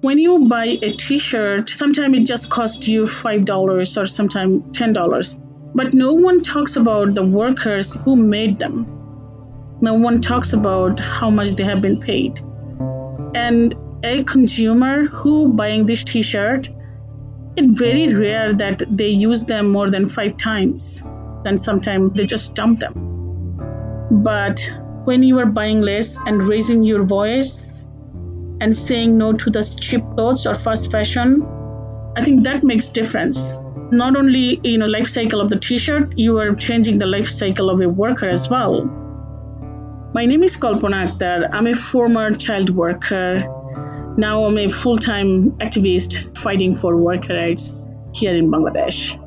When you buy a t-shirt, sometimes it just costs you $5 or sometimes $10. But no one talks about the workers who made them. No one talks about how much they have been paid. And a consumer who buying this t-shirt, it's very rare that they use them more than five times. Then sometimes they just dump them. But when you are buying less and raising your voice and saying no to the cheap clothes or fast fashion, I think that makes difference. Not only in a life cycle of the t-shirt, you are changing the life cycle of a worker as well. My name is Kalpona Akter. I'm a former child worker. Now I'm a full-time activist fighting for worker rights here in Bangladesh.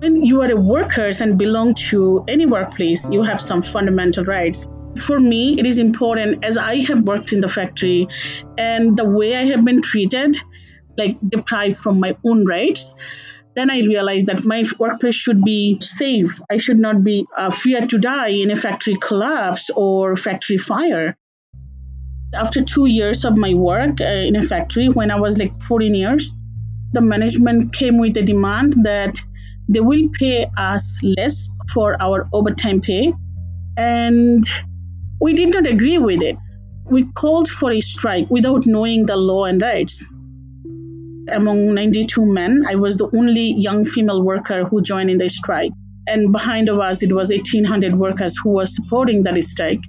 When you are a worker and belong to any workplace, you have some fundamental rights for me, it is important as I have worked in the factory and the way I have been treated, like deprived from my own rights. Then I realized that my workplace should be safe. I should not be uh, feared to die in a factory collapse or factory fire. After two years of my work uh, in a factory, when I was like 14 years, the management came with a demand that they will pay us less for our overtime pay and we did not agree with it. We called for a strike without knowing the law and rights. Among 92 men, I was the only young female worker who joined in the strike. And behind us, it was 1,800 workers who were supporting that strike.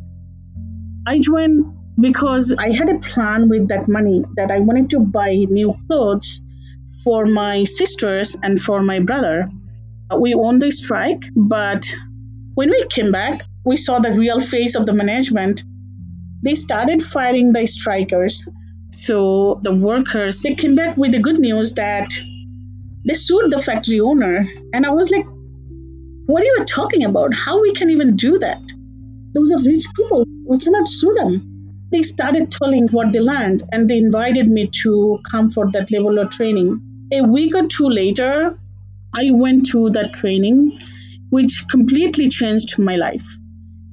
I joined because I had a plan with that money that I wanted to buy new clothes for my sisters and for my brother. We won the strike, but when we came back, we saw the real face of the management. They started firing the strikers. So the workers they came back with the good news that they sued the factory owner. And I was like, what are you talking about? How we can even do that? Those are rich people. We cannot sue them. They started telling what they learned and they invited me to come for that level of training. A week or two later, I went to that training, which completely changed my life.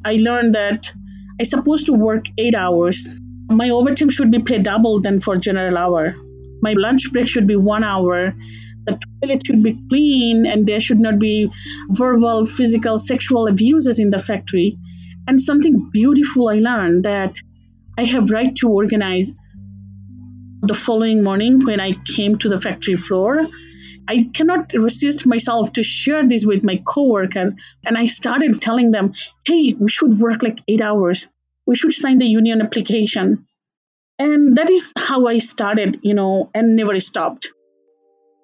I learned that I supposed to work eight hours. My overtime should be paid double than for general hour. My lunch break should be one hour. The toilet should be clean, and there should not be verbal, physical, sexual abuses in the factory. And something beautiful I learned that I have right to organize. The following morning, when I came to the factory floor, I cannot resist myself to share this with my coworkers. And I started telling them, hey, we should work like eight hours. We should sign the union application. And that is how I started, you know, and never stopped.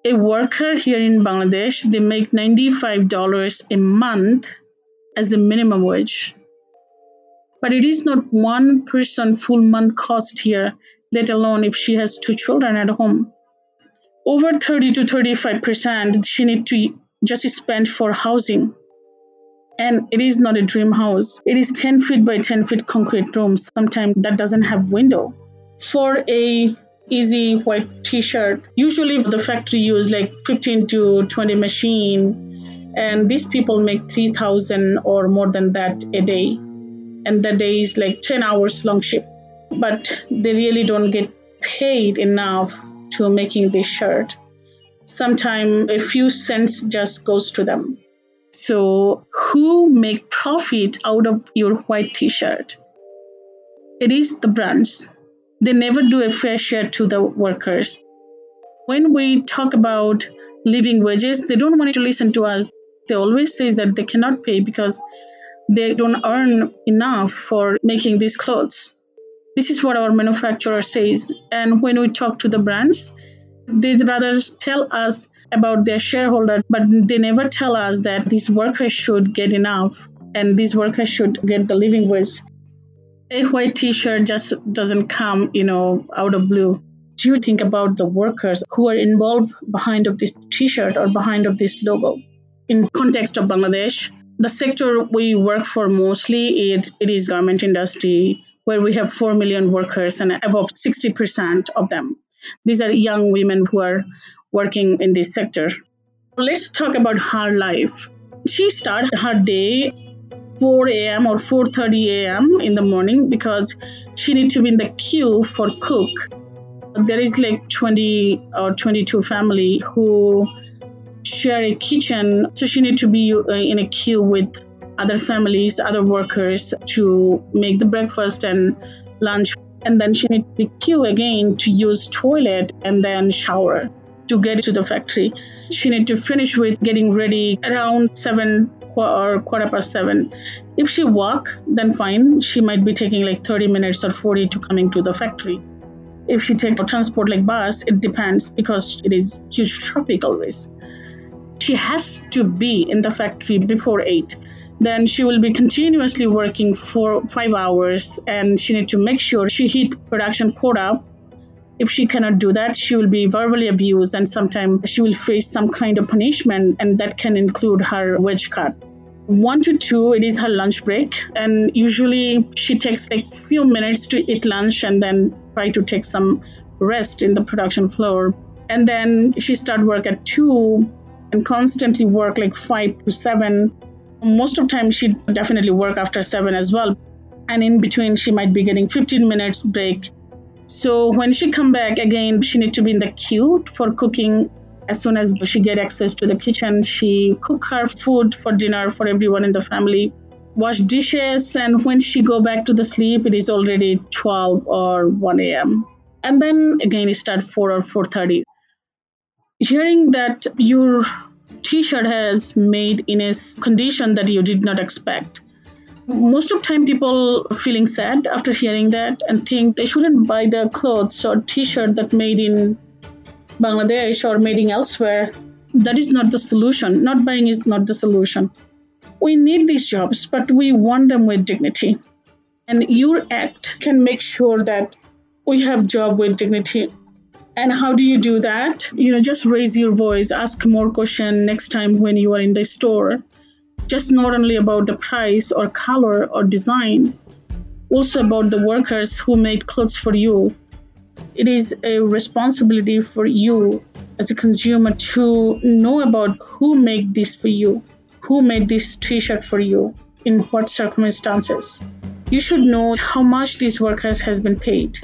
A worker here in Bangladesh, they make $95 a month as a minimum wage. But it is not one person full month cost here, let alone if she has two children at home over 30 to 35% she need to just spend for housing. And it is not a dream house. It is 10 feet by 10 feet concrete rooms sometimes that doesn't have window. For a easy white t-shirt usually the factory use like 15 to 20 machine. And these people make 3000 or more than that a day. And the day is like 10 hours long shift. But they really don't get paid enough to making this shirt. Sometimes a few cents just goes to them. So who make profit out of your white t-shirt? It is the brands. They never do a fair share to the workers. When we talk about living wages, they don't want to listen to us. They always say that they cannot pay because they don't earn enough for making these clothes. This is what our manufacturer says. And when we talk to the brands, they rather tell us about their shareholder, but they never tell us that these workers should get enough and these workers should get the living wage. A white t-shirt just doesn't come, you know, out of blue. Do you think about the workers who are involved behind of this t-shirt or behind of this logo? In context of Bangladesh, the sector we work for mostly it, it is garment industry where we have 4 million workers and above 60% of them. These are young women who are working in this sector. Let's talk about her life. She started her day 4 a.m. or 4:30 a.m. in the morning because she need to be in the queue for cook. there is like 20 or 22 family who share a kitchen so she need to be uh, in a queue with other families other workers to make the breakfast and lunch. And then she need to queue again to use toilet and then shower to get to the factory. She need to finish with getting ready around 7 or quarter past 7 if she walk then fine. She might be taking like 30 minutes or 40 to coming to the factory. If she takes transport like bus it depends because it is huge traffic always. She has to be in the factory before 8 then she will be continuously working for 5 hours and she need to make sure she hit production quota. If she cannot do that she will be verbally abused and sometimes she will face some kind of punishment and that can include her wage cut. 1 to 2 it is her lunch break and usually she takes like few minutes to eat lunch and then try to take some rest in the production floor. And then she start work at 2 and constantly work like 5 to 7 most of the time she definitely work after 7 as well. And in between she might be getting 15 minutes break. So when she come back again she need to be in the queue for cooking. As soon as she get access to the kitchen she cook her food for dinner for everyone in the family. Wash dishes and when she go back to the sleep it is already 12 or 1 a.m and then again it start 4 or 4.30 hearing that your t-shirt has made in a condition that you did not expect most of time people feeling sad after hearing that and think they shouldn't buy the clothes or t-shirt that made in Bangladesh or made in elsewhere, that is not the solution. Not buying is not the solution. We need these jobs, but we want them with dignity. And your act can make sure that we have job with dignity. And how do you do that? You know, just raise your voice, ask more question next time when you are in the store. Just not only about the price or color or design, also about the workers who made clothes for you it is a responsibility for you as a consumer to know about who made this for you, who made this t-shirt for you, in what circumstances. You should know how much these workers has been paid.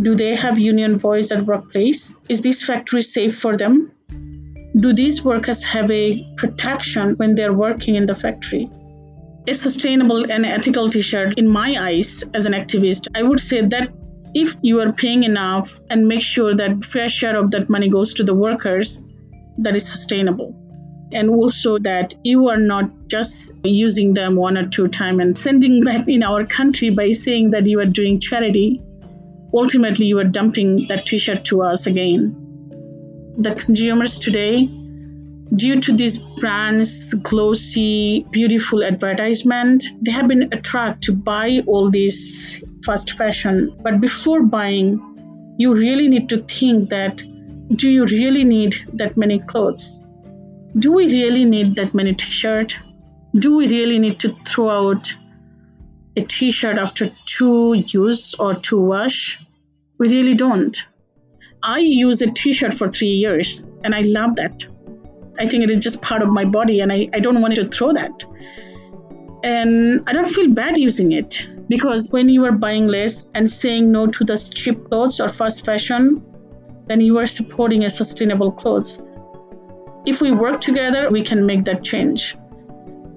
Do they have union voice at workplace? Is this factory safe for them? Do these workers have a protection when they're working in the factory? A sustainable and ethical t-shirt, in my eyes as an activist, I would say that if you are paying enough and make sure that fair share of that money goes to the workers that is sustainable and also that you are not just using them one or two time and sending back in our country by saying that you are doing charity ultimately you are dumping that t-shirt to us again. The consumers today due to these brands glossy beautiful advertisement they have been attracted to buy all this fast fashion. But before buying you really need to think that do you really need that many clothes? Do we really need that many t-shirt? Do we really need to throw out a t-shirt after two use or two wash we really don't i use a t-shirt for three years and i love that I think it is just part of my body and I, I don't want to throw that. And I don't feel bad using it because when you are buying less and saying no to the cheap clothes or fast fashion, then you are supporting a sustainable clothes. If we work together, we can make that change.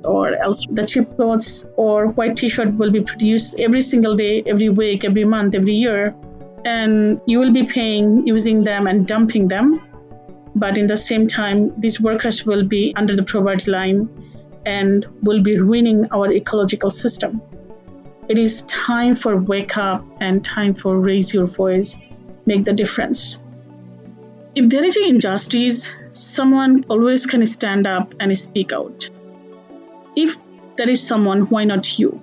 Or else the cheap clothes or white t-shirt will be produced every single day, every week, every month, every year. And you will be paying using them and dumping them but in the same time, these workers will be under the poverty line and will be ruining our ecological system. It is time for wake up and time for raise your voice, make the difference. If there is an injustice, someone always can stand up and speak out. If there is someone, why not you?